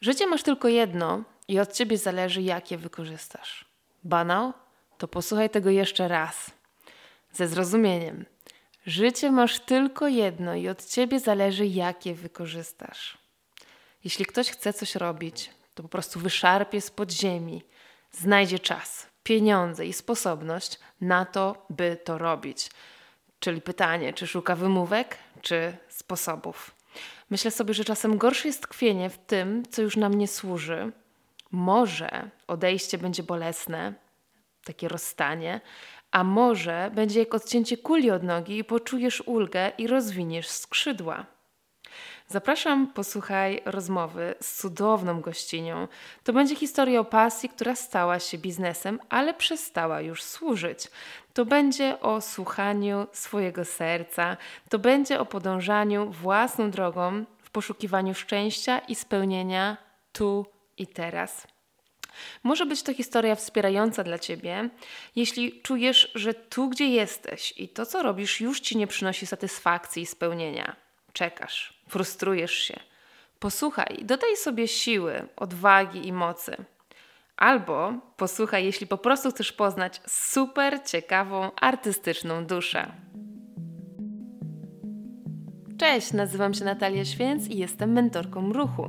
Życie masz tylko jedno i od ciebie zależy, jak je wykorzystasz. Banał? To posłuchaj tego jeszcze raz. Ze zrozumieniem. Życie masz tylko jedno i od ciebie zależy, jak je wykorzystasz. Jeśli ktoś chce coś robić, to po prostu wyszarpie z podziemi, znajdzie czas, pieniądze i sposobność na to, by to robić. Czyli pytanie, czy szuka wymówek, czy sposobów. Myślę sobie, że czasem gorsze jest tkwienie w tym, co już nam nie służy. Może odejście będzie bolesne, takie rozstanie, a może będzie jak odcięcie kuli od nogi i poczujesz ulgę i rozwiniesz skrzydła. Zapraszam, posłuchaj rozmowy z cudowną gościnią. To będzie historia o pasji, która stała się biznesem, ale przestała już służyć. To będzie o słuchaniu swojego serca, to będzie o podążaniu własną drogą w poszukiwaniu szczęścia i spełnienia tu i teraz. Może być to historia wspierająca dla Ciebie, jeśli czujesz, że tu, gdzie jesteś i to, co robisz, już Ci nie przynosi satysfakcji i spełnienia. Czekasz, frustrujesz się. Posłuchaj, dodaj sobie siły, odwagi i mocy. Albo posłuchaj, jeśli po prostu chcesz poznać super ciekawą, artystyczną duszę. Cześć, nazywam się Natalia Święc i jestem mentorką ruchu.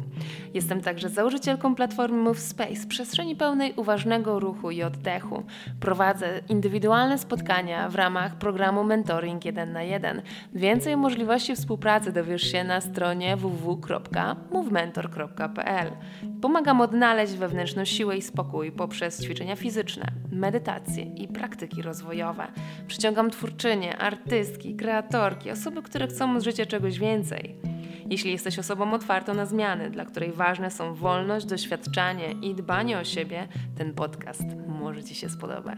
Jestem także założycielką platformy Move Space, przestrzeni pełnej uważnego ruchu i oddechu. Prowadzę indywidualne spotkania w ramach programu Mentoring 1 na 1. Więcej możliwości współpracy dowiesz się na stronie www.movementor.pl. Pomagam odnaleźć wewnętrzną siłę i spokój poprzez ćwiczenia fizyczne, medytacje i praktyki rozwojowe. Przyciągam twórczynie, artystki, kreatorki, osoby, które chcą z życia czegoś więcej. Jeśli jesteś osobą otwartą na zmiany, dla której ważne są wolność, doświadczanie i dbanie o siebie, ten podcast może Ci się spodobać.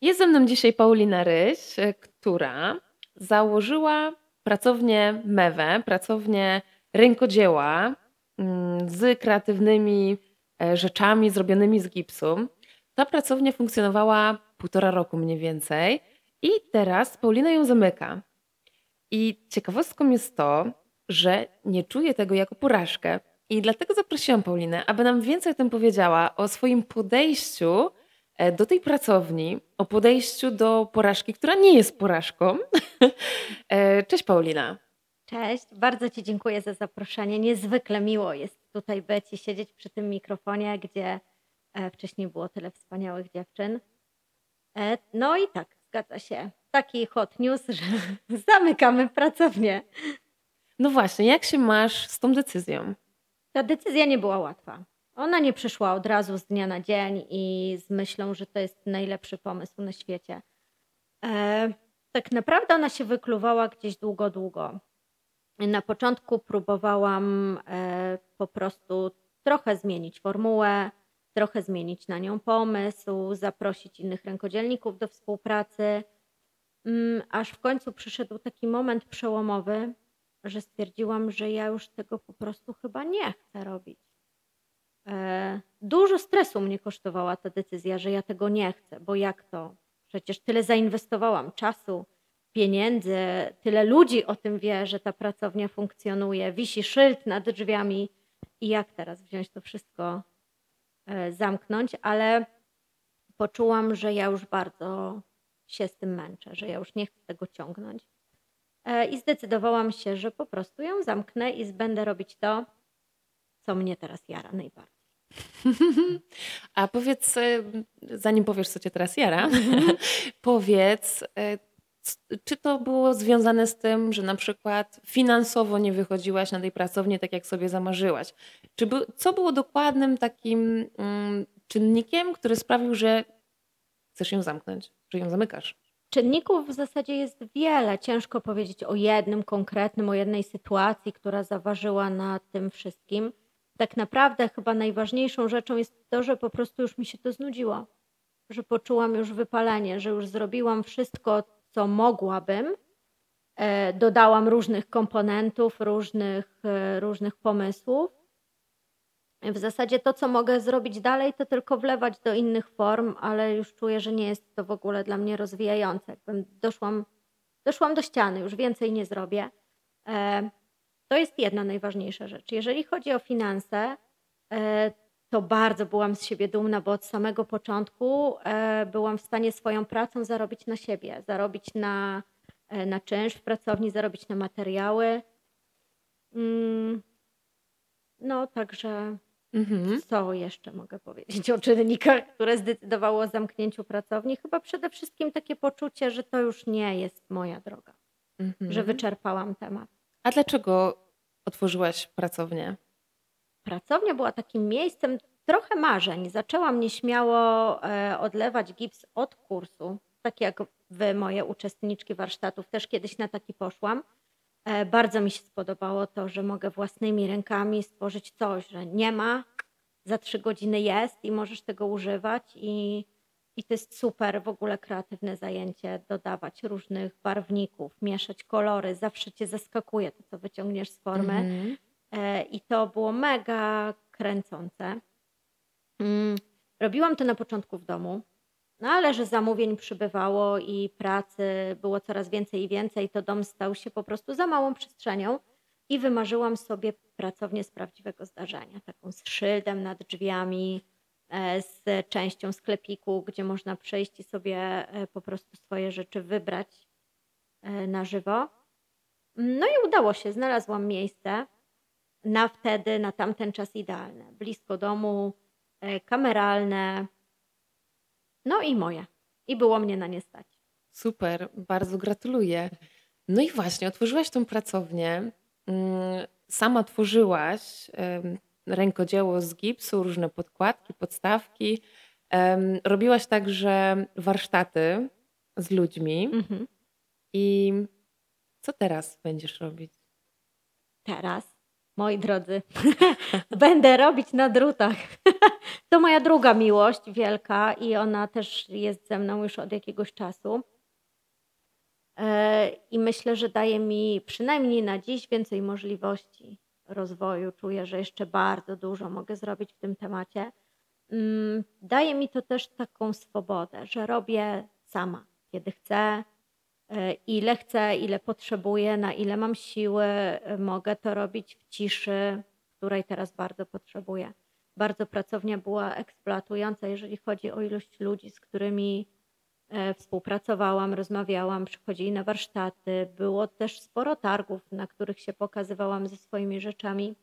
Jest ze mną dzisiaj Paulina Ryś, która założyła pracownię Mewe, pracownię rękodzieła mm, z kreatywnymi e, rzeczami zrobionymi z gipsu. Ta pracownia funkcjonowała półtora roku mniej więcej i teraz Paulina ją zamyka. I ciekawostką jest to, że nie czuje tego jako porażkę. I dlatego zaprosiłam Paulinę, aby nam więcej o tym powiedziała, o swoim podejściu e, do tej pracowni, o podejściu do porażki, która nie jest porażką. E, cześć Paulina. Cześć, bardzo Ci dziękuję za zaproszenie. Niezwykle miło jest tutaj być i siedzieć przy tym mikrofonie, gdzie e, wcześniej było tyle wspaniałych dziewczyn. No i tak, zgadza się. Taki hot news, że zamykamy pracownię. No właśnie, jak się masz z tą decyzją? Ta decyzja nie była łatwa. Ona nie przyszła od razu z dnia na dzień i z myślą, że to jest najlepszy pomysł na świecie. E, tak naprawdę ona się wykluwała gdzieś długo, długo. Na początku próbowałam e, po prostu trochę zmienić formułę, trochę zmienić na nią pomysł, zaprosić innych rękodzielników do współpracy, mm, aż w końcu przyszedł taki moment przełomowy, że stwierdziłam, że ja już tego po prostu chyba nie chcę robić. E, dużo stresu mnie kosztowała ta decyzja, że ja tego nie chcę, bo jak to? Przecież tyle zainwestowałam czasu, pieniędzy, tyle ludzi o tym wie, że ta pracownia funkcjonuje, wisi szyld nad drzwiami i jak teraz wziąć to wszystko, zamknąć, ale poczułam, że ja już bardzo się z tym męczę, że ja już nie chcę tego ciągnąć. E, I zdecydowałam się, że po prostu ją zamknę i będę robić to, co mnie teraz jara najbardziej. A powiedz, e, zanim powiesz, co cię teraz jara, mhm. powiedz, czy to było związane z tym, że na przykład finansowo nie wychodziłaś na tej pracowni tak, jak sobie zamarzyłaś? Czy by, co było dokładnym takim um, czynnikiem, który sprawił, że chcesz ją zamknąć, że ją zamykasz? Czynników w zasadzie jest wiele. Ciężko powiedzieć o jednym konkretnym, o jednej sytuacji, która zaważyła na tym wszystkim. Tak naprawdę chyba najważniejszą rzeczą jest to, że po prostu już mi się to znudziło, że poczułam już wypalenie, że już zrobiłam wszystko, co mogłabym. E, dodałam różnych komponentów, różnych, e, różnych pomysłów. W zasadzie to, co mogę zrobić dalej, to tylko wlewać do innych form, ale już czuję, że nie jest to w ogóle dla mnie rozwijające. Jakbym doszłam, doszłam do ściany, już więcej nie zrobię. E, to jest jedna najważniejsza rzecz. Jeżeli chodzi o finanse, to bardzo byłam z siebie dumna, bo od samego początku e, byłam w stanie swoją pracą zarobić na siebie, zarobić na, e, na czynsz w pracowni, zarobić na materiały. Mm, no, także Mhm. co jeszcze mogę powiedzieć o czynnikach, które zdecydowało o zamknięciu pracowni? Chyba przede wszystkim takie poczucie, że to już nie jest moja droga, Mhm. że wyczerpałam temat. A dlaczego otworzyłaś pracownię? Pracownia była takim miejscem trochę marzeń. Zaczęłam nieśmiało e, odlewać gips od kursu, tak jak wy, moje uczestniczki warsztatów, też kiedyś na taki poszłam. E, Bardzo mi się spodobało to, że mogę własnymi rękami stworzyć coś, że nie ma, za trzy godziny jest i możesz tego używać. I, i to jest super w ogóle kreatywne zajęcie, dodawać różnych barwników, mieszać kolory. Zawsze cię zaskakuje to, co wyciągniesz z formy. Mhm. E, I to było mega kręcące. Mm, Robiłam to na początku w domu, no ale że zamówień przybywało i pracy było coraz więcej i więcej, to dom stał się po prostu za małą przestrzenią i wymarzyłam sobie pracownię z prawdziwego zdarzenia, taką z szyldem nad drzwiami, e, z częścią sklepiku, gdzie można przejść i sobie e, po prostu swoje rzeczy wybrać e, na żywo. No i udało się, znalazłam miejsce na wtedy, na tamten czas idealne. Blisko domu, e, kameralne, no i moje. I było mnie na nie stać. Super, bardzo gratuluję. No i właśnie, otworzyłaś tą pracownię. mm, Sama tworzyłaś rękodzieło z gipsu, różne podkładki, podstawki. Robiłaś także warsztaty z ludźmi. Mhm. I co teraz będziesz robić? Teraz, moi drodzy, będę robić na drutach. to moja druga miłość wielka i ona też jest ze mną już od jakiegoś czasu. E, I myślę, że daje mi przynajmniej na dziś więcej możliwości rozwoju. Czuję, że jeszcze bardzo dużo mogę zrobić w tym temacie. Mm, Daje mi to też taką swobodę, że robię sama, kiedy chcę, ile chcę, ile potrzebuję, na ile mam siły, e, mogę to robić w ciszy, której teraz bardzo potrzebuję. Bardzo pracownia była eksploatująca, jeżeli chodzi o ilość ludzi, z którymi e, współpracowałam, rozmawiałam, przychodzili na warsztaty. Było też sporo targów, na których się pokazywałam ze swoimi rzeczami.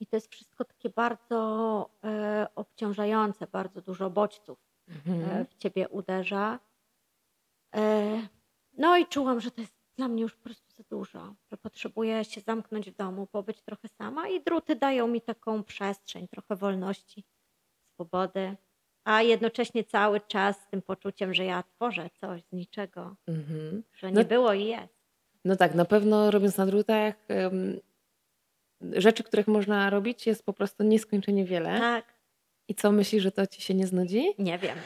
I to jest wszystko takie bardzo e, obciążające, bardzo dużo bodźców e, Mhm. w ciebie uderza. E, No i czułam, że to jest dla mnie już po prostu za dużo, że potrzebuję się zamknąć w domu, pobyć trochę sama i druty dają mi taką przestrzeń, trochę wolności, swobody, a jednocześnie cały czas z tym poczuciem, że ja tworzę coś z niczego, Mhm. że No- nie było i jest. No tak, na pewno robiąc na drutach, rzeczy, których można robić, jest po prostu nieskończenie wiele. Tak, I co myślisz, że to ci się nie znudzi? nie wiem.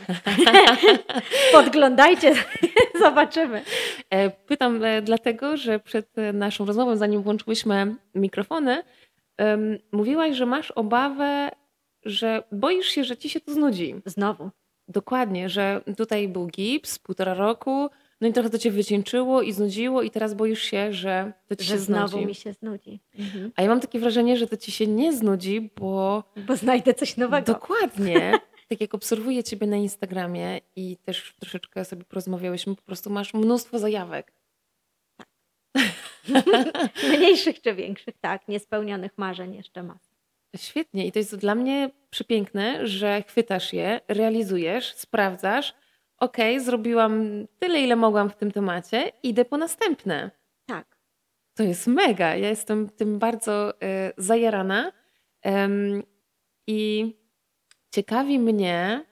Podglądajcie, zobaczymy. E, Pytam e, dlatego, że przed e, naszą rozmową, zanim włączyłyśmy mikrofony, em, mówiłaś, że masz obawę, że boisz się, że ci się to znudzi. Znowu. Dokładnie, że tutaj był gips, półtora roku, no i trochę to cię wycieńczyło i znudziło i teraz boisz się, że to ci Że się znowu znudzi. mi się znudzi. Mhm. A ja mam takie wrażenie, że to ci się nie znudzi, bo Bo znajdę coś nowego. dokładnie, tak jak obserwuję ciebie na Instagramie i też troszeczkę sobie porozmawiałyśmy, po prostu masz mnóstwo zajawek. Mniejszych czy większych, tak. Niespełnionych marzeń jeszcze ma. Świetnie i to jest dla mnie przepiękne, że chwytasz je, realizujesz, sprawdzasz. Okej, zrobiłam tyle, ile mogłam w tym temacie, idę po następne. Tak. To jest mega. Ja jestem tym bardzo e, zajarana. Em, I ciekawi mnie,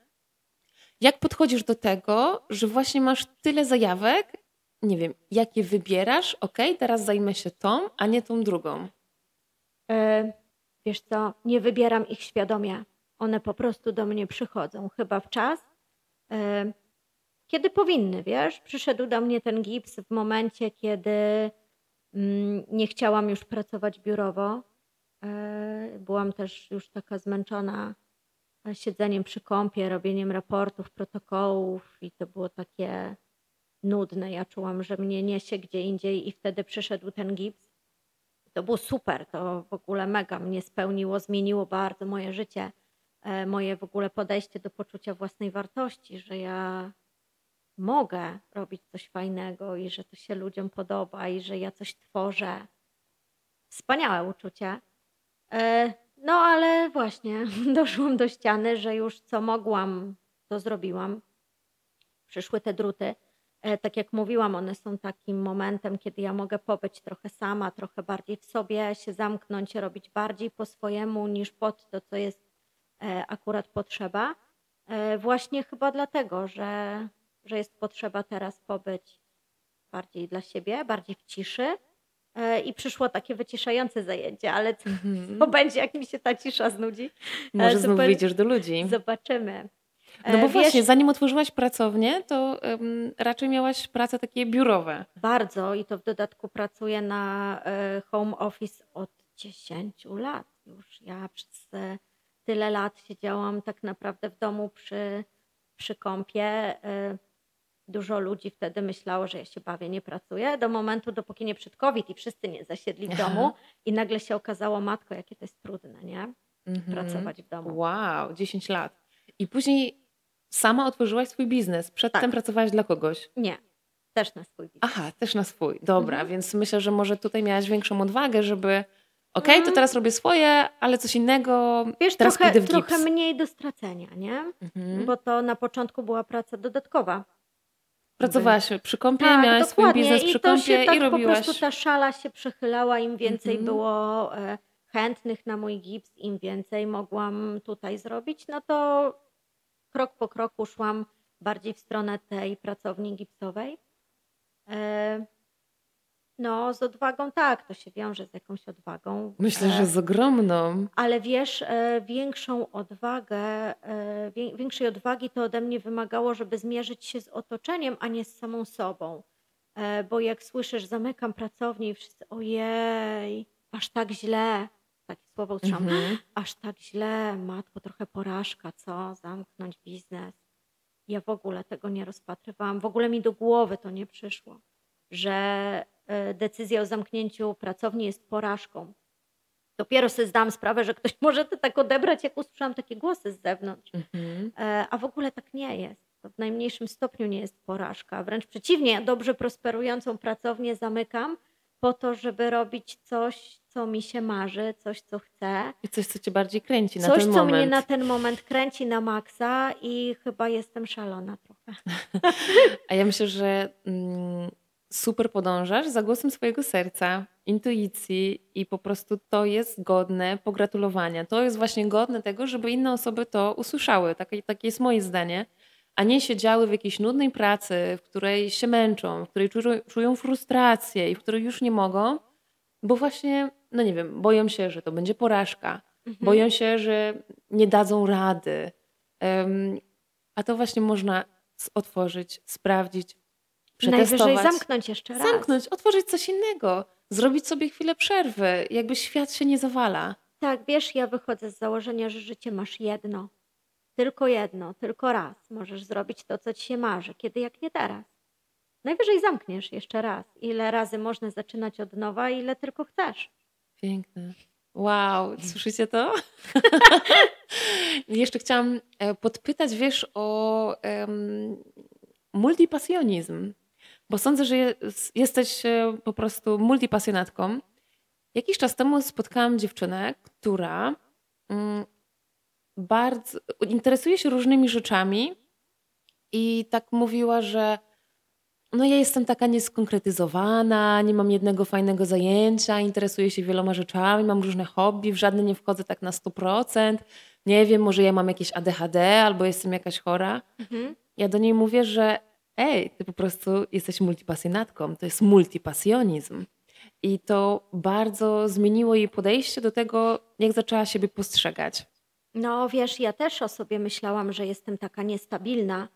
jak podchodzisz do tego, że właśnie masz tyle zajawek. Nie wiem, jakie wybierasz, okej, teraz zajmę się tą, a nie tą drugą. E, wiesz co, nie wybieram ich świadomie. One po prostu do mnie przychodzą, chyba w czas, e, kiedy powinny, wiesz. Przyszedł do mnie ten gips w momencie, kiedy mm, nie chciałam już pracować biurowo. E, byłam też już taka zmęczona siedzeniem przy kąpie, robieniem raportów, protokołów i to było takie nudne. Ja czułam, że mnie niesie gdzie indziej i wtedy przyszedł ten gips. To było super, to w ogóle mega mnie spełniło, zmieniło bardzo moje życie, e, moje w ogóle podejście do poczucia własnej wartości, że ja mogę robić coś fajnego i że to się ludziom podoba i że ja coś tworzę. Wspaniałe uczucie. E, no ale właśnie doszłam do ściany, że już co mogłam, to zrobiłam. Przyszły te druty. E, tak jak mówiłam, one są takim momentem, kiedy ja mogę pobyć trochę sama, trochę bardziej w sobie, się zamknąć, robić bardziej po swojemu niż pod to, co jest e, akurat potrzeba. Właśnie chyba dlatego, że że jest potrzeba teraz pobyć bardziej dla siebie, bardziej w ciszy. E, I przyszło takie wyciszające zajęcie, ale co, mm-hmm. co będzie, jak mi się ta cisza znudzi? E, Może znów wyjdziesz do ludzi. Zobaczymy. No bo e, Wiesz, właśnie, zanim otworzyłaś pracownię, to um, raczej miałaś prace takie biurowe. Bardzo i to w dodatku pracuję na home office od 10 lat już. Ja przez tyle lat siedziałam tak naprawdę w domu przy, przy kąpie dużo ludzi wtedy myślało, że ja się bawię, nie pracuję, do momentu, dopóki nie przed COVID i wszyscy nie zasiedli w domu i nagle się okazało, matko, jakie to jest trudne, nie? Mhm. Pracować w domu. Wow, 10 lat. I później sama otworzyłaś swój biznes. Przedtem tak. pracowałaś dla kogoś? Nie. Też na swój biznes. Aha, też na swój. Dobra, mhm. więc myślę, że może tutaj miałaś większą odwagę, żeby okej, okay, to mhm. teraz robię swoje, ale coś innego. Wiesz, teraz trochę, trochę mniej do stracenia, nie? Mhm. Bo to na początku była praca dodatkowa Pracowałaś przy kąpie, tak, miałaś swój biznes przy kąpie i, tak i robiłaś... po prostu ta szala się przechylała, im więcej mm -hmm. było e, chętnych na mój gips, im więcej mogłam tutaj zrobić, no to krok po kroku szłam bardziej w stronę tej pracowni gipsowej. E, no, z odwagą tak, to się wiąże z jakąś odwagą. Myślę, że z ogromną. Ale wiesz, e, większą odwagę, e, większej odwagi to ode mnie wymagało, żeby zmierzyć się z otoczeniem, a nie z samą sobą. E, bo jak słyszysz, zamykam pracownię i wszyscy, ojej, aż tak źle, takie słowo usłyszałam, mhm. aż tak źle, matko, trochę porażka, co? Zamknąć biznes. Ja w ogóle tego nie rozpatrywałam, w ogóle mi do głowy to nie przyszło, że E, decyzja o zamknięciu pracowni jest porażką. Dopiero sobie zdałam sprawę, że ktoś może to tak odebrać, jak usłyszałam takie głosy z zewnątrz. Mhm. E, a w ogóle tak nie jest. To w najmniejszym stopniu nie jest porażka. Wręcz przeciwnie, ja dobrze prosperującą pracownię zamykam po to, żeby robić coś, co mi się marzy, coś, co chcę. I coś, co cię bardziej kręci na coś, ten moment. Coś, co mnie na ten moment kręci na maksa i chyba jestem szalona trochę. A ja myślę, że mm, super podążasz za głosem swojego serca, intuicji i po prostu to jest godne pogratulowania. To jest właśnie godne tego, żeby inne osoby to usłyszały. Takie, takie jest moje zdanie. A nie siedziały w jakiejś nudnej pracy, w której się męczą, w której czują, czują frustrację i w której już nie mogą, bo właśnie, no nie wiem, boją się, że to będzie porażka, mhm. boją się, że nie dadzą rady. Um, a to właśnie można otworzyć, sprawdzić, Najwyżej zamknąć jeszcze raz. Zamknąć, otworzyć coś innego, zrobić sobie chwilę przerwy, jakby świat się nie zawala. Tak, wiesz, ja wychodzę z założenia, że życie masz jedno. Tylko jedno, tylko raz możesz zrobić to, co ci się marzy. Kiedy jak nie teraz. Najwyżej zamkniesz jeszcze raz. Ile razy można zaczynać od nowa, ile tylko chcesz. Piękne. Wow, słyszycie to? Jeszcze chciałam e, podpytać, wiesz, o um, multipasjonizm bo sądzę, że jesteś e, po prostu multipasjonatką. Jakiś czas temu spotkałam dziewczynę, która mm, bardzo interesuje się różnymi rzeczami i tak mówiła, że no ja jestem taka nieskonkretyzowana, nie mam jednego fajnego zajęcia, interesuję się wieloma rzeczami, mam różne hobby, w żadne nie wchodzę tak na 100%. Nie wiem, może ja mam jakieś ADHD albo jestem jakaś chora. Mhm. Ja do niej mówię, że ej, ty po prostu jesteś multipasjonatką, to jest multipasjonizm. I to bardzo zmieniło jej podejście do tego, jak zaczęła siebie postrzegać. No wiesz, ja też o sobie myślałam, że jestem taka niestabilna.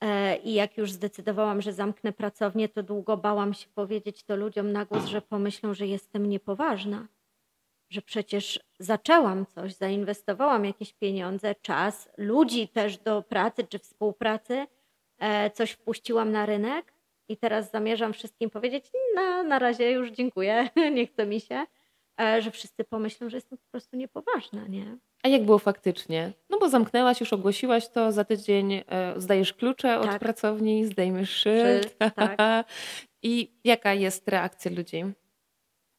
E, I jak już zdecydowałam, że zamknę pracownię, to długo bałam się powiedzieć to ludziom na głos, że pomyślą, że jestem niepoważna. Że przecież zaczęłam coś, zainwestowałam jakieś pieniądze, czas, ludzi też do pracy czy współpracy, coś wpuściłam na rynek i teraz zamierzam wszystkim powiedzieć, no na razie już dziękuję, nie chce mi się. e, że wszyscy pomyślą, że jestem po prostu niepoważna, nie? A jak było faktycznie? No bo zamknęłaś, już ogłosiłaś to, za tydzień e, zdajesz klucze od Tak. pracowni, zdejmiesz szyld. Szyld, tak. I jaka jest reakcja ludzi?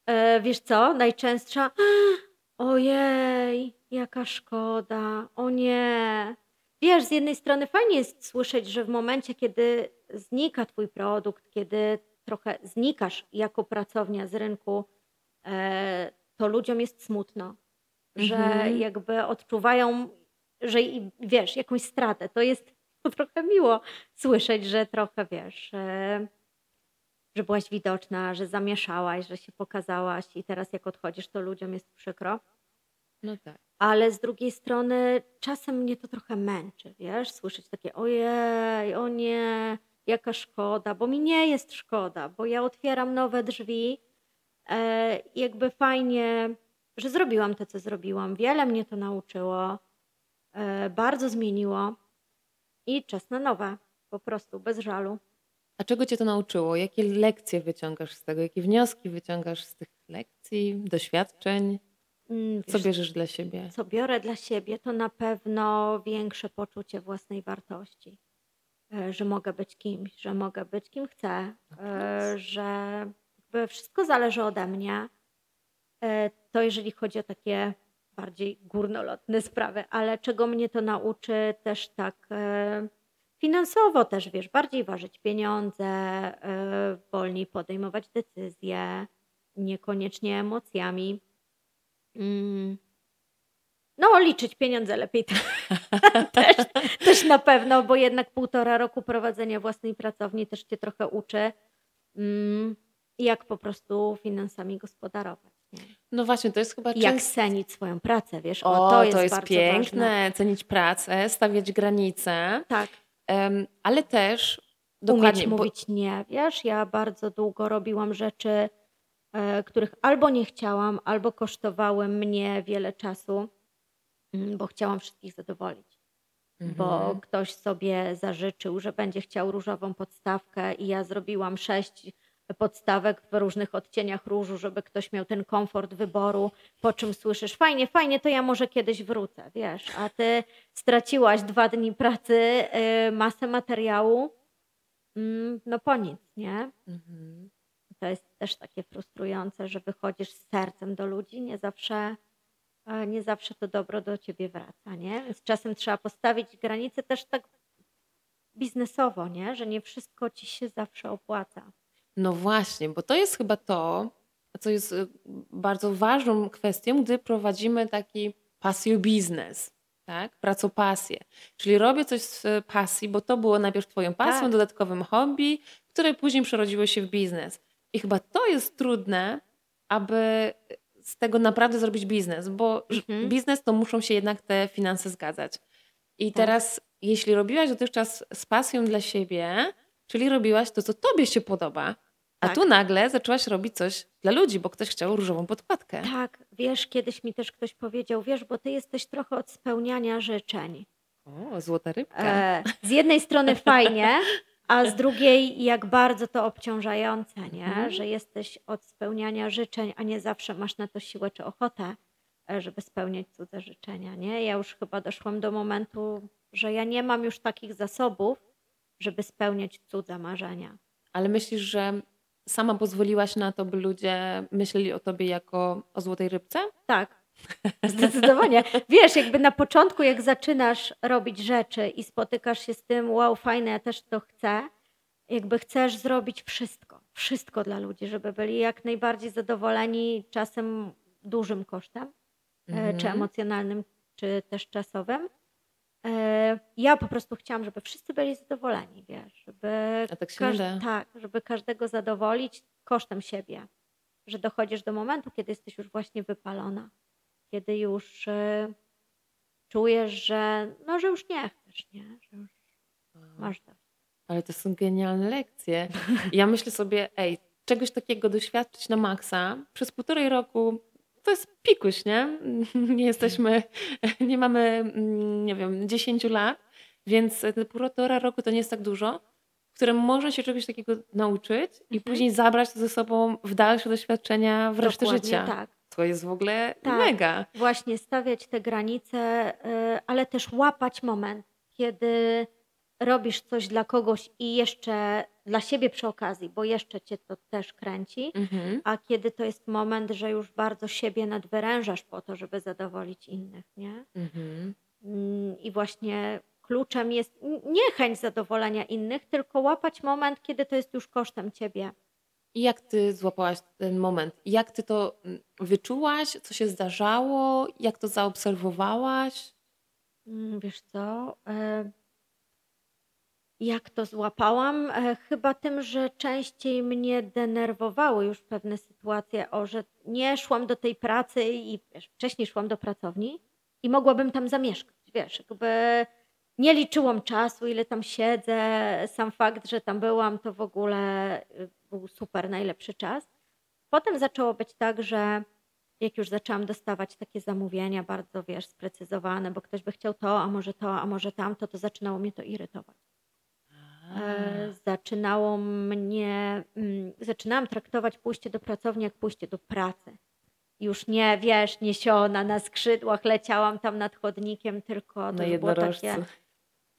E, wiesz co? Najczęstsza ojej, jaka szkoda, o nie. Wiesz, z jednej strony fajnie jest słyszeć, że w momencie, kiedy znika twój produkt, kiedy trochę znikasz jako pracownia z rynku, e, to ludziom jest smutno, że Mhm. jakby odczuwają, że i- wiesz, jakąś stratę. To jest trochę miło słyszeć, że trochę wiesz, e, że byłaś widoczna, że zamieszałaś, że się pokazałaś i teraz jak odchodzisz, to ludziom jest przykro. No tak. Ale z drugiej strony czasem mnie to trochę męczy, wiesz, słyszeć takie ojej, o nie, jaka szkoda, bo mi nie jest szkoda, bo ja otwieram nowe drzwi. E, jakby fajnie, że zrobiłam to, co zrobiłam. Wiele mnie to nauczyło, e, bardzo zmieniło i czas na nowe, po prostu, bez żalu. A czego cię to nauczyło? Jakie lekcje wyciągasz z tego? Jakie wnioski wyciągasz z tych lekcji, doświadczeń? Mm, Co bierzesz dla siebie? co biorę dla siebie, to na pewno większe poczucie własnej wartości. E, Że mogę być kimś, że mogę być kim chcę, e, że jakby wszystko zależy ode mnie. E, To jeżeli chodzi o takie bardziej górnolotne sprawy, ale czego mnie to nauczy też tak finansowo też, wiesz, bardziej ważyć pieniądze, wolniej podejmować decyzje, niekoniecznie emocjami. Mm. No, liczyć pieniądze lepiej też, też na pewno, bo jednak półtora roku prowadzenia własnej pracowni też cię trochę uczy, mm, jak po prostu finansami gospodarować. Nie? No właśnie, to jest chyba I Jak często... cenić swoją pracę, wiesz? O, O, to jest, bardzo ważne. piękne, cenić pracę, stawiać granice, Tak, em, ale też umieć dokładnie, bo mówić nie, wiesz? Ja bardzo długo robiłam rzeczy, których albo nie chciałam, albo kosztowały mnie wiele czasu, mm, bo chciałam wszystkich zadowolić. bo Mhm. ktoś sobie zażyczył, że będzie chciał różową podstawkę i ja zrobiłam sześć podstawek w różnych odcieniach różu, żeby ktoś miał ten komfort wyboru, po czym słyszysz, fajnie, fajnie, to ja może kiedyś wrócę, wiesz, a ty straciłaś dwa dni pracy, y, masę materiału, mm, no po nic, nie? Mhm. To jest też takie frustrujące, że wychodzisz z sercem do ludzi, nie zawsze, e, nie zawsze to dobro do ciebie wraca, nie? Więc czasem trzeba postawić granice też tak biznesowo, nie? Że nie wszystko ci się zawsze opłaca. No właśnie, bo to jest chyba to, co jest y, bardzo ważną kwestią, gdy prowadzimy taki pasją biznes, tak? Pracopasję. Czyli robię coś z y, pasji, bo to było najpierw twoją pasją, Tak. dodatkowym hobby, które później przerodziło się w biznes. I chyba to jest trudne, aby z tego naprawdę zrobić biznes, bo Mhm. biznes to muszą się jednak te finanse zgadzać. I Tak. teraz, jeśli robiłaś dotychczas z pasją dla siebie, czyli robiłaś to, co tobie się podoba, a Tak. tu nagle zaczęłaś robić coś dla ludzi, bo ktoś chciał różową podkładkę. Tak, wiesz, kiedyś mi też ktoś powiedział, wiesz, bo ty jesteś trochę od spełniania życzeń. O, złota rybka. E, z jednej strony fajnie, a z drugiej jak bardzo to obciążające, nie? Mhm. Że jesteś od spełniania życzeń, a nie zawsze masz na to siłę czy ochotę, e, żeby spełniać cudze życzenia, nie? Ja już chyba doszłam do momentu, że ja nie mam już takich zasobów, żeby spełniać cudze marzenia. Ale myślisz, że sama pozwoliłaś na to, by ludzie myśleli o tobie jako o złotej rybce? Tak, zdecydowanie. Wiesz, jakby na początku, jak zaczynasz robić rzeczy i spotykasz się z tym, wow, fajne, ja też to chcę, jakby chcesz zrobić wszystko, wszystko dla ludzi, żeby byli jak najbardziej zadowoleni, czasem dużym kosztem, e, czy Mhm. emocjonalnym, czy też czasowym. E, Ja po prostu chciałam, żeby wszyscy byli zadowoleni, wiesz, żeby, tak każ- tak, żeby każdego zadowolić kosztem siebie, że dochodzisz do momentu, kiedy jesteś już właśnie wypalona, kiedy już e, czujesz, że no, że już nie chcesz, nie, że już masz dość. Ale to są genialne lekcje. Ja myślę sobie, ej, czegoś takiego doświadczyć na maksa przez półtorej roku to jest pikuś, nie? Nie jesteśmy, nie mamy, mm, nie wiem, 10 lat, więc półtora roku to nie jest tak dużo, w którym można się czegoś takiego nauczyć i Mhm. później zabrać to ze sobą w dalsze doświadczenia w resztę Dokładnie życia. tak. To jest w ogóle Tak. mega. Właśnie stawiać te granice, y, ale też łapać moment, kiedy robisz coś dla kogoś i jeszcze dla siebie przy okazji, bo jeszcze cię to też kręci, Mhm. a kiedy to jest moment, że już bardzo siebie nadwyrężasz po to, żeby zadowolić innych, nie? Mhm. Mm, I właśnie kluczem jest nie chęć zadowolenia innych, tylko łapać moment, kiedy to jest już kosztem ciebie. I jak ty złapałaś ten moment? Jak ty to mm, wyczułaś? Co się zdarzało? Jak to zaobserwowałaś? Mm, Wiesz co? e, Jak to złapałam? E, Chyba tym, że częściej mnie denerwowały już pewne sytuacje, o że nie szłam do tej pracy i wiesz, wcześniej szłam do pracowni i mogłabym tam zamieszkać. Wiesz, jakby nie liczyłam czasu, ile tam siedzę. Sam fakt, że tam byłam, to w ogóle y, był super, najlepszy czas. Potem zaczęło być tak, że jak już zaczęłam dostawać takie zamówienia bardzo, wiesz, sprecyzowane, bo ktoś by chciał to, a może to, a może tamto, to zaczynało mnie to irytować. E, Zaczynało mnie, mm, zaczynałam traktować pójście do pracowni jak pójście do pracy. Już nie, wiesz, niesiona na skrzydłach, leciałam tam nad chodnikiem, tylko to Na było takie...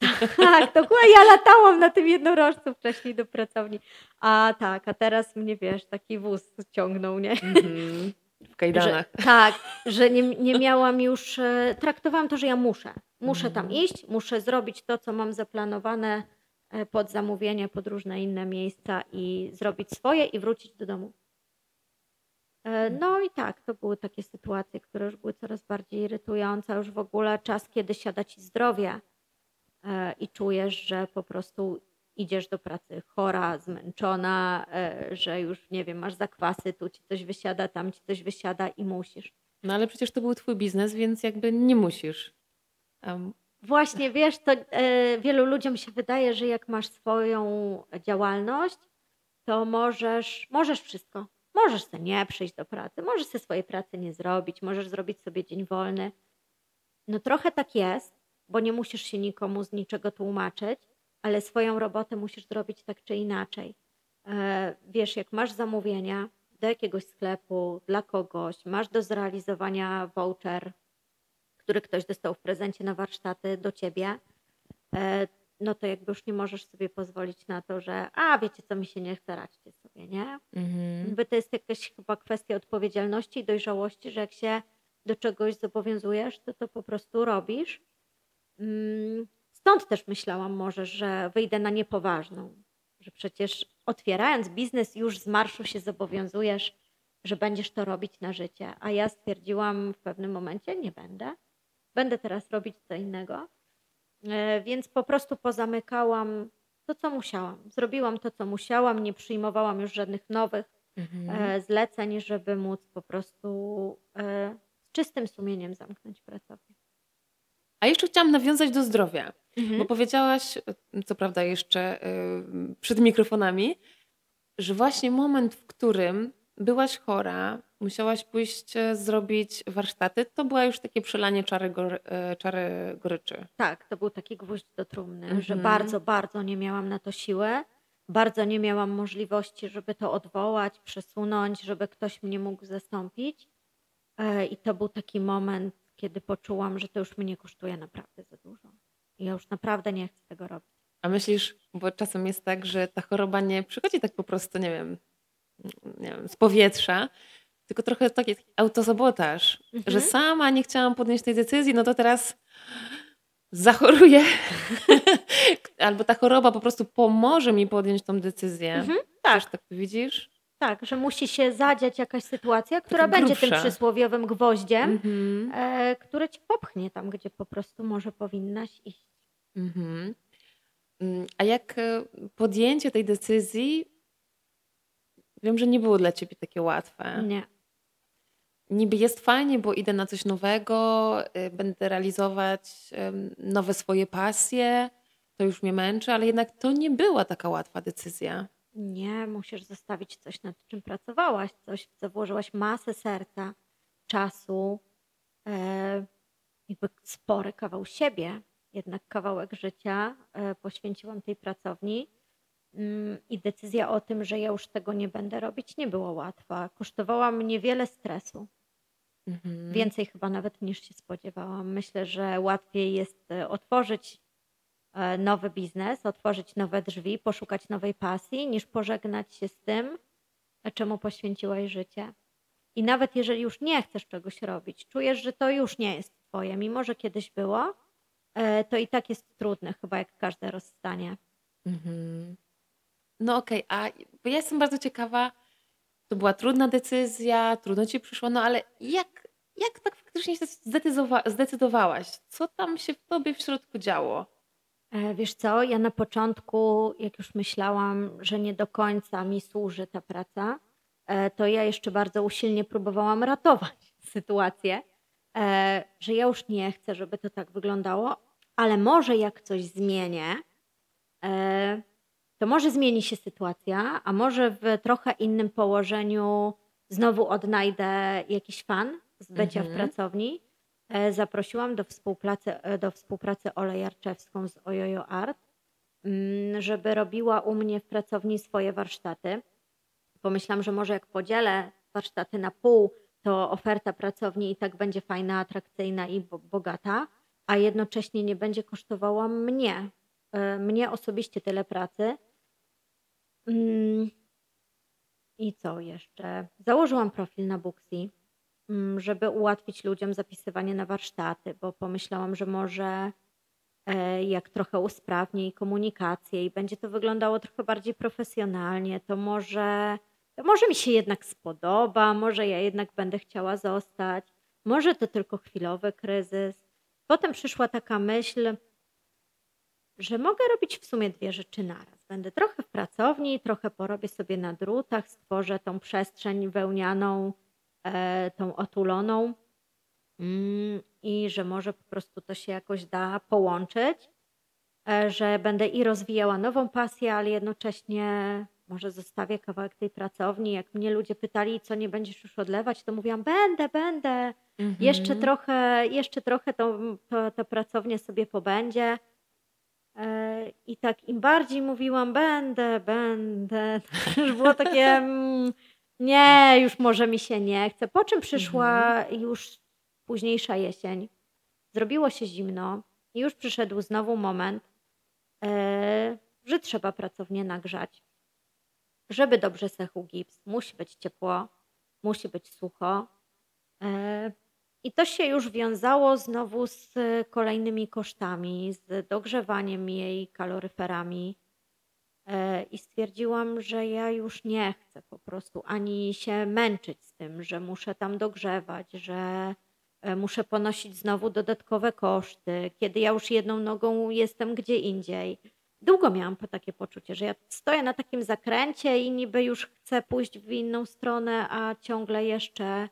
Tak, dokładnie. Ja latałam na tym jednorożcu wcześniej do pracowni. A tak, a teraz mnie, wiesz, taki wóz ciągnął, nie? Mhm. W Że, kajdanach. tak, że nie, nie miałam już, e, traktowałam to, że ja muszę. Muszę tam Mhm. iść, muszę zrobić to, co mam zaplanowane e, pod zamówienie, pod różne inne miejsca i zrobić swoje i wrócić do domu. E, No i tak, to były takie sytuacje, które już były coraz bardziej irytujące. Już w ogóle czas, kiedy siada ci zdrowie i czujesz, że po prostu idziesz do pracy chora, zmęczona, e, że już nie wiem, masz zakwasy, tu ci coś wysiada, tam ci coś wysiada i musisz. No ale przecież to był twój biznes, więc jakby nie musisz. Um, Właśnie wiesz, to e, wielu ludziom się wydaje, że jak masz swoją działalność, to możesz, możesz wszystko. Możesz sobie nie przyjść do pracy, możesz sobie swojej pracy nie zrobić, możesz zrobić sobie dzień wolny. No trochę tak jest, bo nie musisz się nikomu z niczego tłumaczyć, ale swoją robotę musisz zrobić tak czy inaczej. E, Wiesz, jak masz zamówienia do jakiegoś sklepu, dla kogoś, masz do zrealizowania voucher, który ktoś dostał w prezencie na warsztaty do ciebie, e, no to jakby już nie możesz sobie pozwolić na to, że a wiecie co, mi się nie chce, radźcie sobie, nie? mhm. Jakby to jest jakaś chyba kwestia odpowiedzialności i dojrzałości, że jak się do czegoś zobowiązujesz, to to po prostu robisz. Mm, Stąd też myślałam może, że wyjdę na niepoważną, że przecież otwierając biznes już z marszu się zobowiązujesz, że będziesz to robić na życie, a ja stwierdziłam w pewnym momencie, nie będę. Będę teraz robić co innego. E, Więc po prostu pozamykałam to, co musiałam. Zrobiłam to, co musiałam, nie przyjmowałam już żadnych nowych Mhm. e, zleceń, żeby móc po prostu e, z czystym sumieniem zamknąć pracownię. A jeszcze chciałam nawiązać do zdrowia, bo Mhm. powiedziałaś, e, co prawda jeszcze e, przed mikrofonami, że właśnie moment, w którym byłaś chora, musiałaś pójść e, zrobić warsztaty, to była już takie przelanie czary, gor- e, czary goryczy. Tak, to był taki gwóźdź do trumny, że Mhm. bardzo, bardzo nie miałam na to siłę. Bardzo nie miałam możliwości, żeby to odwołać, przesunąć, żeby ktoś mnie mógł zastąpić. E, I to był taki moment, kiedy poczułam, że to już mnie kosztuje naprawdę za dużo. I ja już naprawdę nie chcę tego robić. A myślisz, bo czasem jest tak, że ta choroba nie przychodzi tak po prostu, nie wiem, nie wiem z powietrza, tylko trochę taki autosabotaż, Mhm. że sama nie chciałam podjąć tej decyzji, no to teraz zachoruję. Albo ta choroba po prostu pomoże mi podjąć tą decyzję. Mhm, Też tak. tak widzisz? Tak, że musi się zadziać jakaś sytuacja, która Taka będzie tym grubsza. przysłowiowym gwoździem, Mhm. e, który ci popchnie tam, gdzie po prostu może powinnaś iść. Mhm. Mm, A jak e, podjęcie tej decyzji, wiem, że nie było dla ciebie takie łatwe. Nie. Niby jest fajnie, bo idę na coś nowego, y, będę realizować nowe swoje pasje, to już mnie męczy, ale jednak to nie była taka łatwa decyzja. Nie, musisz zostawić coś, nad czym pracowałaś, coś, w co włożyłaś masę serca, czasu, e, jakby spory kawał siebie, jednak kawałek życia e, poświęciłam tej pracowni. Mm, I decyzja o tym, że ja już tego nie będę robić, nie była łatwa. Kosztowała mnie wiele stresu. Mhm. Więcej chyba nawet niż się spodziewałam. Myślę, że łatwiej jest e, otworzyć nowy biznes, otworzyć nowe drzwi, poszukać nowej pasji, niż pożegnać się z tym, czemu poświęciłaś życie. I nawet jeżeli już nie chcesz czegoś robić, czujesz, że to już nie jest twoje, mimo że kiedyś było, e, to i tak jest trudne, chyba jak każde rozstanie. Mhm. No okej, okay. a ja jestem bardzo ciekawa, to była trudna decyzja, trudno ci przyszło, no ale jak, jak tak faktycznie się zdecydowałaś? Co tam się w tobie w środku działo? E, wiesz co, ja na początku, jak już myślałam, że nie do końca mi służy ta praca, e, to ja jeszcze bardzo usilnie próbowałam ratować sytuację, e, że ja już nie chcę, żeby to tak wyglądało, ale może jak coś zmienię, to może zmieni się sytuacja, a może w trochę innym położeniu znowu odnajdę jakiś fan z bycia mhm. w pracowni. E, zaprosiłam do współpracy, e, do współpracy Olę Jarczewską z Ojojo Art, mm, żeby robiła u mnie w pracowni swoje warsztaty. Pomyślałam, że może jak podzielę warsztaty na pół, to oferta pracowni i tak będzie fajna, atrakcyjna i bogata, a jednocześnie nie będzie kosztowała mnie, e, mnie osobiście tyle pracy, Mm. I co jeszcze? Założyłam profil na Booksy, żeby ułatwić ludziom zapisywanie na warsztaty, bo pomyślałam, że może e, jak trochę usprawni komunikację i będzie to wyglądało trochę bardziej profesjonalnie, to może, to może mi się jednak spodoba, może ja jednak będę chciała zostać, może to tylko chwilowy kryzys. Potem przyszła taka myśl, że mogę robić w sumie dwie rzeczy naraz. Będę trochę w pracowni, trochę porobię sobie na drutach, stworzę tą przestrzeń wełnianą, tą otuloną mm, i że może po prostu to się jakoś da połączyć, e, że będę i rozwijała nową pasję, ale jednocześnie może zostawię kawałek tej pracowni. Jak mnie ludzie pytali, co nie będziesz już odlewać, to mówiłam, będę, będę. Mhm. Jeszcze trochę, jeszcze trochę to, to, to pracownia sobie pobędzie. E, I tak im bardziej mówiłam, będę, będę, to już było takie, mm, nie, już może mi się nie chce. Po czym przyszła mhm. już późniejsza jesień. Zrobiło się zimno i już przyszedł znowu moment, e, że trzeba pracownię nagrzać. Żeby dobrze sechł gips, musi być ciepło, musi być sucho. E, i to się już wiązało znowu z kolejnymi kosztami, z dogrzewaniem jej kaloryferami. E, I stwierdziłam, że ja już nie chcę po prostu ani się męczyć z tym, że muszę tam dogrzewać, że e, muszę ponosić znowu dodatkowe koszty, kiedy ja już jedną nogą jestem gdzie indziej. Długo miałam takie poczucie, że ja stoję na takim zakręcie i niby już chcę pójść w inną stronę, a ciągle jeszcze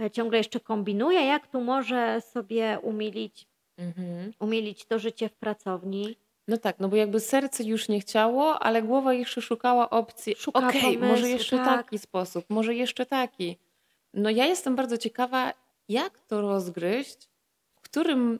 E, ciągle jeszcze kombinuje, jak tu może sobie umilić, mhm. umilić to życie w pracowni. No tak, no bo jakby serce już nie chciało, ale głowa jeszcze szukała opcji. Okej, okay, może jeszcze tak. taki sposób, może jeszcze taki. No ja jestem bardzo ciekawa, jak to rozgryźć, w którym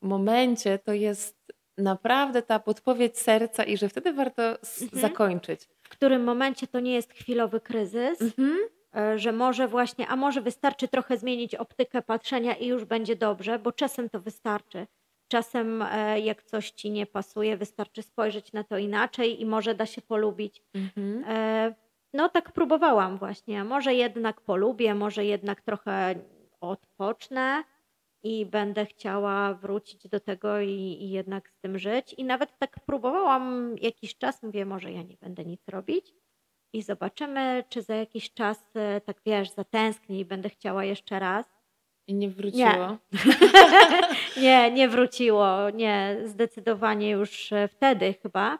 momencie to jest naprawdę ta podpowiedź serca i że wtedy warto mhm. zakończyć. W którym momencie to nie jest chwilowy kryzys, mhm E, że może właśnie, a może wystarczy trochę zmienić optykę patrzenia i już będzie dobrze, bo czasem to wystarczy. Czasem, e, jak coś ci nie pasuje, wystarczy spojrzeć na to inaczej i może da się polubić. Mhm. E, no, tak próbowałam właśnie. Może jednak polubię, może jednak trochę odpocznę i będę chciała wrócić do tego i, i jednak z tym żyć. I nawet tak próbowałam jakiś czas, mówię, może ja nie będę nic robić i zobaczymy, czy za jakiś czas, e, tak wiesz, zatęsknię i będę chciała jeszcze raz. I nie wróciło? Nie. nie, nie wróciło. Nie, zdecydowanie już e, wtedy chyba.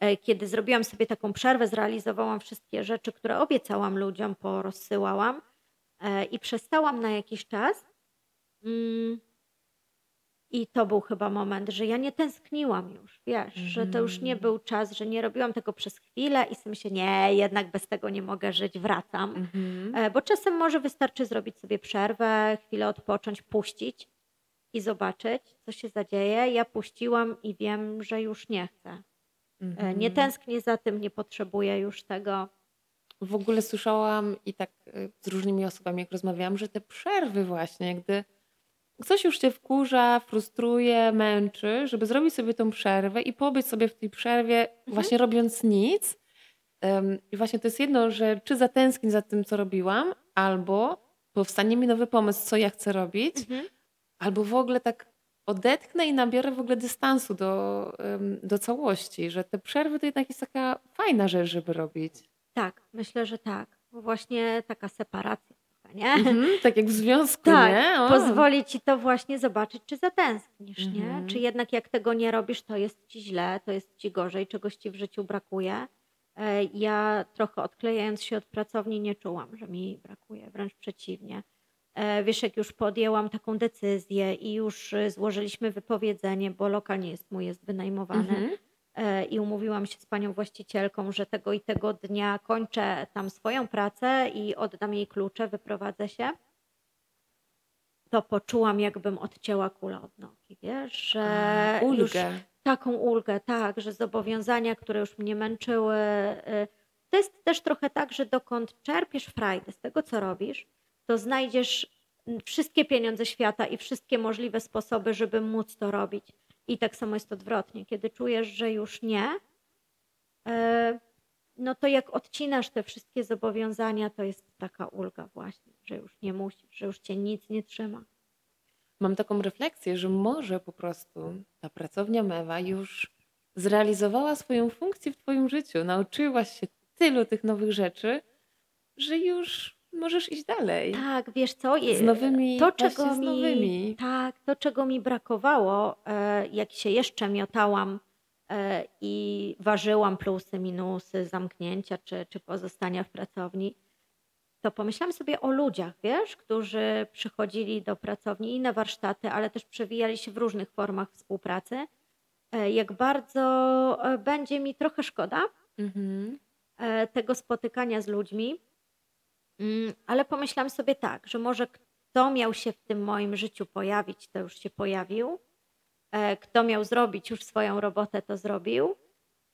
E, kiedy zrobiłam sobie taką przerwę, zrealizowałam wszystkie rzeczy, które obiecałam ludziom, porozsyłałam i przestałam na jakiś czas. Mm, i to był chyba moment, że ja nie tęskniłam już, wiesz, mm. że to już nie mm. był czas, że nie robiłam tego przez chwilę i sobie się, nie, jednak bez tego nie mogę żyć, wracam. Mm -hmm. Bo czasem może wystarczy zrobić sobie przerwę, chwilę odpocząć, puścić i zobaczyć, co się zadzieje. Ja puściłam i wiem, że już nie chcę. Mm -hmm. Nie tęsknię za tym, nie potrzebuję już tego. w ogóle słyszałam i tak y, z różnymi osobami, jak rozmawiałam, że te przerwy właśnie, gdy ktoś już cię wkurza, frustruje, męczy, żeby zrobić sobie tą przerwę i pobyć sobie w tej przerwie, mhm. właśnie robiąc nic. I właśnie to jest jedno, że czy zatęsknię za tym, co robiłam, albo powstanie mi nowy pomysł, co ja chcę robić, mhm. albo w ogóle tak odetchnę i nabiorę w ogóle dystansu do, do całości, że te przerwy to jednak jest taka fajna rzecz, żeby robić. Tak, myślę, że tak. Właśnie taka separacja nie? Mhm, tak jak w związku, tak, nie? O. pozwoli ci to właśnie zobaczyć, czy zatęsknisz, nie? Mhm. Czy jednak jak tego nie robisz, to jest ci źle, to jest ci gorzej, czegoś ci w życiu brakuje. E, ja trochę odklejając się od pracowni nie czułam, że mi brakuje, wręcz przeciwnie. E, wiesz, jak już podjęłam taką decyzję i już y, złożyliśmy wypowiedzenie, bo lokal nie jest mój, jest wynajmowany. Mhm E, i umówiłam się z panią właścicielką, że tego i tego dnia kończę tam swoją pracę i oddam jej klucze, wyprowadzę się, to poczułam, jakbym odcięła kulę od nogi, wiesz, że A, ulgę. Taką ulgę, tak, że zobowiązania, które już mnie męczyły. Y, to jest też trochę tak, że dokąd czerpiesz frajdę z tego, co robisz, to znajdziesz wszystkie pieniądze świata i wszystkie możliwe sposoby, żeby móc to robić. I tak samo jest odwrotnie. Kiedy czujesz, że już nie, e, no to jak odcinasz te wszystkie zobowiązania, to jest taka ulga właśnie, że już nie musisz, że już cię nic nie trzyma. Mam taką refleksję, że może po prostu ta pracownia Mewa już zrealizowała swoją funkcję w Twoim życiu. Nauczyłaś się tylu tych nowych rzeczy, że już możesz iść dalej. Tak, wiesz co? Z nowymi, to, czego mi, nowymi. Tak, to czego mi brakowało, e, jak się jeszcze miotałam e, i ważyłam plusy, minusy, zamknięcia czy, czy pozostania w pracowni, to pomyślałam sobie o ludziach, wiesz, którzy przychodzili do pracowni i na warsztaty, ale też przewijali się w różnych formach współpracy. E, jak bardzo będzie mi trochę szkoda mhm. tego spotykania z ludźmi, ale pomyślałam sobie tak, że może kto miał się w tym moim życiu pojawić, to już się pojawił. E, kto miał zrobić już swoją robotę, to zrobił.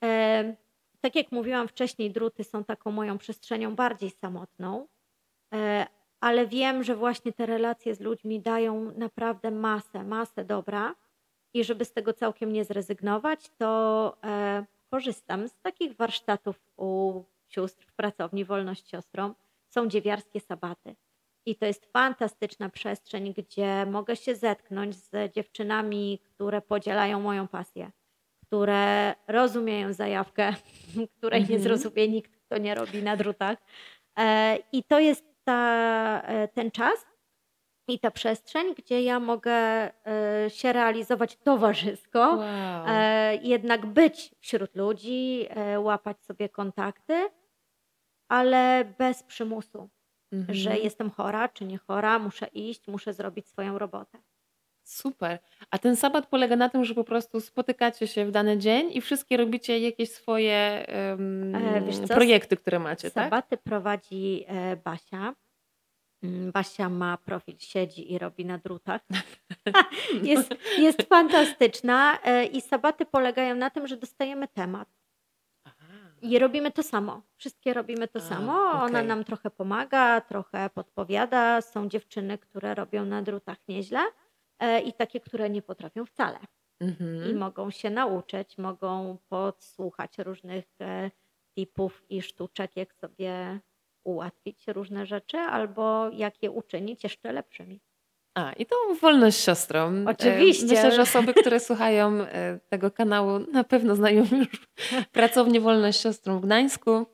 E, tak jak mówiłam wcześniej, druty są taką moją przestrzenią bardziej samotną, e, ale wiem, że właśnie te relacje z ludźmi dają naprawdę masę, masę dobra. I żeby z tego całkiem nie zrezygnować, to korzystam z takich warsztatów u sióstr w pracowni Wolność Siostrą są dziewiarskie sabaty. I to jest fantastyczna przestrzeń, gdzie mogę się zetknąć z dziewczynami, które podzielają moją pasję, które rozumieją zajawkę, której nie mhm. zrozumie nikt, kto nie robi na drutach. E, I to jest ta, e, ten czas i ta przestrzeń, gdzie ja mogę e, się realizować towarzysko, wow. jednak być wśród ludzi, łapać sobie kontakty ale bez przymusu, mhm. że jestem chora czy nie chora, muszę iść, muszę zrobić swoją robotę. Super. A ten sabat polega na tym, że po prostu spotykacie się w dany dzień i wszystkie robicie jakieś swoje um, projekty, które macie, tak? Sabaty prowadzi e, Basia. Mm, Basia ma profil, siedzi i robi na drutach. jest, jest fantastyczna e, i sabaty polegają na tym, że dostajemy temat. I robimy to samo. Wszystkie robimy to A, samo. Okay. Ona nam trochę pomaga, trochę podpowiada. Są dziewczyny, które robią na drutach nieźle e, i takie, które nie potrafią wcale. Mhm. I mogą się nauczyć, mogą podsłuchać różnych e, tipów i sztuczek, jak sobie ułatwić różne rzeczy, albo jak je uczynić jeszcze lepszymi. A, i to wolność siostrą. Oczywiście. Myślę, że osoby, które słuchają e, tego kanału, na pewno znają już pracownię Wolność siostrą w Gdańsku.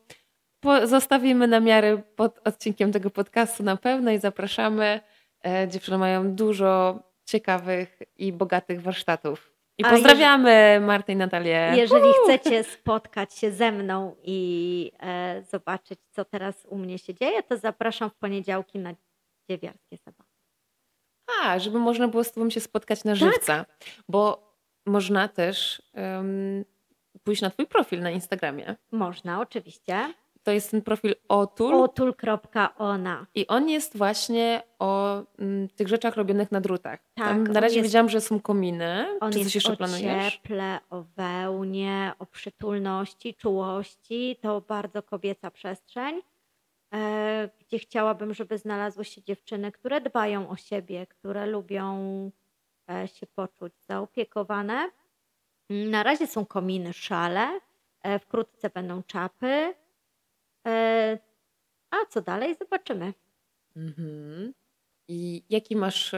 Zostawimy namiary pod odcinkiem tego podcastu na pewno i zapraszamy. E, dziewczyny mają dużo ciekawych i bogatych warsztatów. I pozdrawiamy jeżeli, Martę i Natalię. Jeżeli chcecie spotkać się ze mną i e, zobaczyć, co teraz u mnie się dzieje, to zapraszam w poniedziałki na dziewiarskie sabaty. A, żeby można było z tobą się spotkać na tak. żywca. Tak? Bo można też um, pójść na twój profil na Instagramie. Można, oczywiście. To jest ten profil otul. Otul.ona. I on jest właśnie o m, mm, tych rzeczach robionych na drutach. Tak. Tam na razie jest, wiedziałam, że są kominy. On Czy coś jeszcze o planujesz? cieple, o wełnie, o przytulności, czułości. To bardzo kobieca przestrzeń. E, gdzie chciałabym, żeby znalazły się dziewczyny, które dbają o siebie, które lubią e, się poczuć zaopiekowane. Na razie są kominy szale, e, wkrótce będą czapy. A co dalej? Zobaczymy. Mhm. I jaki masz,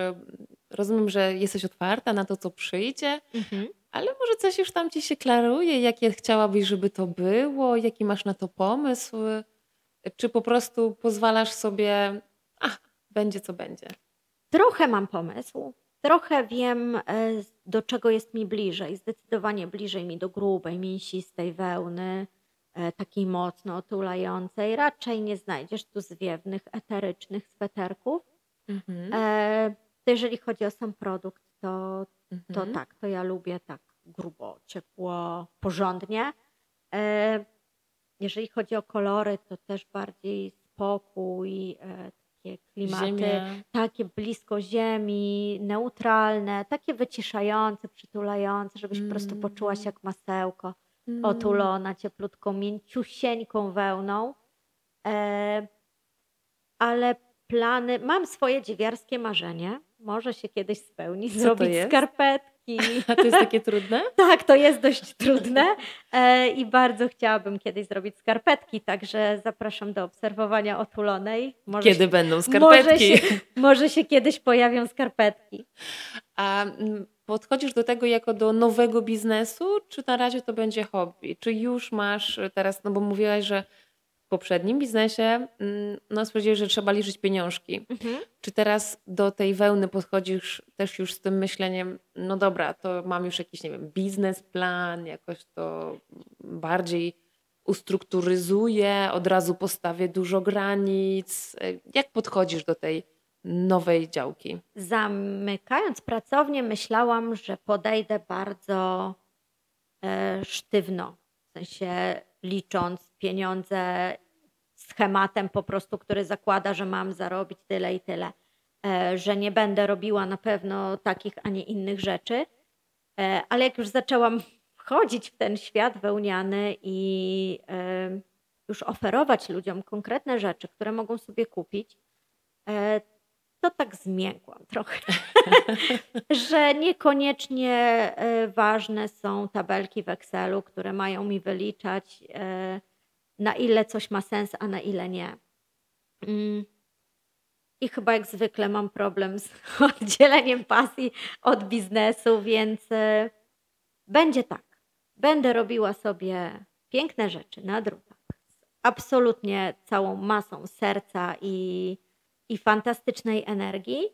rozumiem, że jesteś otwarta na to, co przyjdzie, mhm. ale może coś już tam ci się klaruje, jakie chciałabyś, żeby to było, jaki masz na to pomysł? Czy po prostu pozwalasz sobie, a będzie co będzie? Trochę mam pomysł. Trochę wiem, e, do czego jest mi bliżej. Zdecydowanie bliżej mi do grubej, mięsistej wełny, e, takiej mocno otulającej. Raczej nie znajdziesz tu zwiewnych, eterycznych sweterków. Mhm. E, jeżeli chodzi o sam produkt, to, to mhm. tak, to ja lubię tak grubo, ciepło, porządnie. Jeżeli chodzi o kolory, to też bardziej spokój, e, takie klimaty, Ziemia. takie blisko ziemi, neutralne, takie wyciszające, przytulające, żebyś mm. po prostu poczuła się mm. jak masełko, mm. otulona cieplutką, mięciusieńką wełną. E, ale plany, mam swoje dziewiarskie marzenie, może się kiedyś spełni, Co zrobić skarpetki A to jest takie trudne? tak, to jest dość trudne e, i bardzo chciałabym kiedyś zrobić skarpetki, także zapraszam do obserwowania otulonej. Może Kiedy się, będą skarpetki? Może się, może się kiedyś pojawią skarpetki. A podchodzisz do tego jako do nowego biznesu, czy na razie to będzie hobby? Czy już masz teraz, no bo mówiłaś, że poprzednim biznesie mm, no, stwierdziłeś, że trzeba liczyć pieniążki. Mhm. Czy teraz do tej wełny podchodzisz też już z tym myśleniem, no dobra, to mam już jakiś, nie wiem, biznesplan, jakoś to bardziej ustrukturyzuję, od razu postawię dużo granic. Jak podchodzisz do tej nowej działki? Zamykając pracownię, myślałam, że podejdę bardzo e, sztywno. W sensie licząc pieniądze schematem po prostu, który zakłada, że mam zarobić tyle i tyle, e, że nie będę robiła na pewno takich, a nie innych rzeczy. E, ale jak już zaczęłam wchodzić w ten świat wełniany i e, już oferować ludziom konkretne rzeczy, które mogą sobie kupić, to tak zmiękłam trochę, że niekoniecznie ważne są tabelki w Excelu, które mają mi wyliczać na ile coś ma sens, a na ile nie. Mm. I chyba jak zwykle mam problem z oddzieleniem pasji od biznesu, więc e, będzie tak. Będę robiła sobie piękne rzeczy na drutach. Absolutnie całą masą serca i, i fantastycznej energii.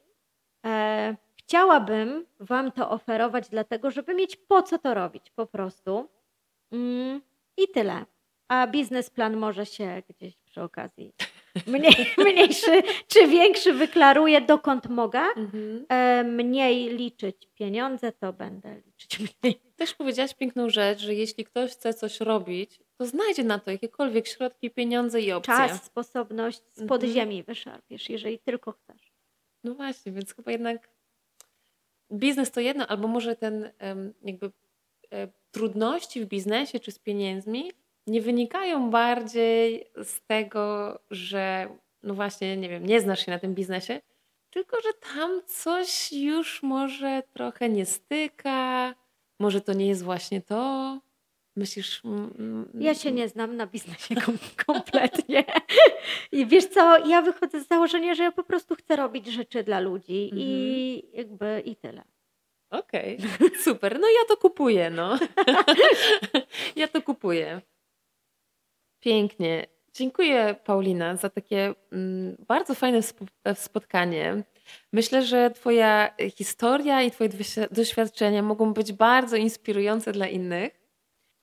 E, chciałabym Wam to oferować, dlatego, żeby mieć po co to robić po prostu. Mm, I tyle a biznesplan może się gdzieś przy okazji mniej, mniejszy czy większy wyklaruje, dokąd mogę. Mhm. E, mniej liczyć pieniądze, to będę liczyć mniej. Też powiedziałaś piękną rzecz, że jeśli ktoś chce coś robić, to znajdzie na to jakiekolwiek środki, pieniądze i opcje. Czas, sposobność z podziemi mhm. wyszarpiesz, jeżeli tylko chcesz. No właśnie, więc chyba jednak biznes to jedno, albo może ten jakby e, trudności w biznesie czy z pieniędzmi nie wynikają bardziej z tego, że no właśnie, nie wiem, nie znasz się na tym biznesie, tylko że tam coś już może trochę nie styka, może to nie jest właśnie to. Myślisz. Ja się nie znam na biznesie kom kompletnie. I wiesz co, ja wychodzę z założenia, że ja po prostu chcę robić rzeczy dla ludzi mhm. i jakby i tyle. Okej, okay. super. No ja to kupuję, no. ja to kupuję. Pięknie. Dziękuję Paulina za takie mm, bardzo fajne spotkanie. Myślę, że Twoja historia i Twoje doświadczenia mogą być bardzo inspirujące dla innych.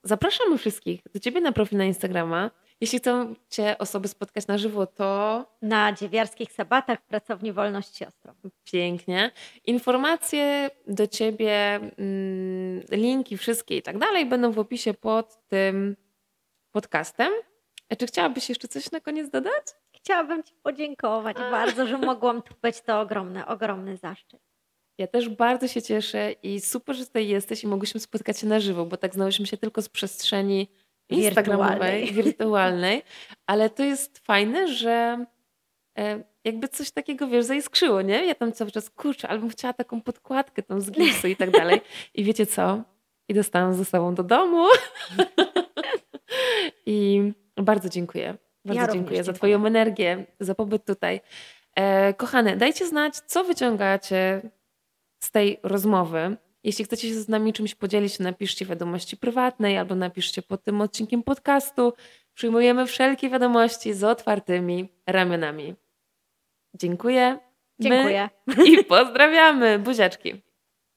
Zapraszamy wszystkich do Ciebie na profil na Instagrama. Jeśli chcą Cię osoby spotkać na żywo, to. Na dziewiarskich sabatach w pracowni Wolność Siostrą. Pięknie. Informacje do Ciebie, mm, linki, wszystkie i tak dalej będą w opisie pod tym podcastem. A czy chciałabyś jeszcze coś na koniec dodać? Chciałabym Ci podziękować A. bardzo, że mogłam tu być. To ogromny, ogromny zaszczyt. Ja też bardzo się cieszę i super, że tutaj jesteś i mogłyśmy spotkać się na żywo, bo tak znałyśmy się tylko z przestrzeni instagramowej, wirtualnej. wirtualnej, ale to jest fajne, że e, jakby coś takiego, wiesz, zaiskrzyło, nie? Ja tam cały czas, kurczę, albo chciała taką podkładkę tam z gipsu i tak dalej. I wiecie co? I dostałam ze sobą do domu. I bardzo dziękuję. Bardzo ja dziękuję za Twoją energię, za pobyt tutaj. E, kochane, dajcie znać, co wyciągacie z tej rozmowy. Jeśli chcecie się z nami czymś podzielić, napiszcie wiadomości prywatnej albo napiszcie pod tym odcinkiem podcastu. Przyjmujemy wszelkie wiadomości z otwartymi ramionami. Dziękuję. Dziękuję. My I pozdrawiamy. Buziaczki.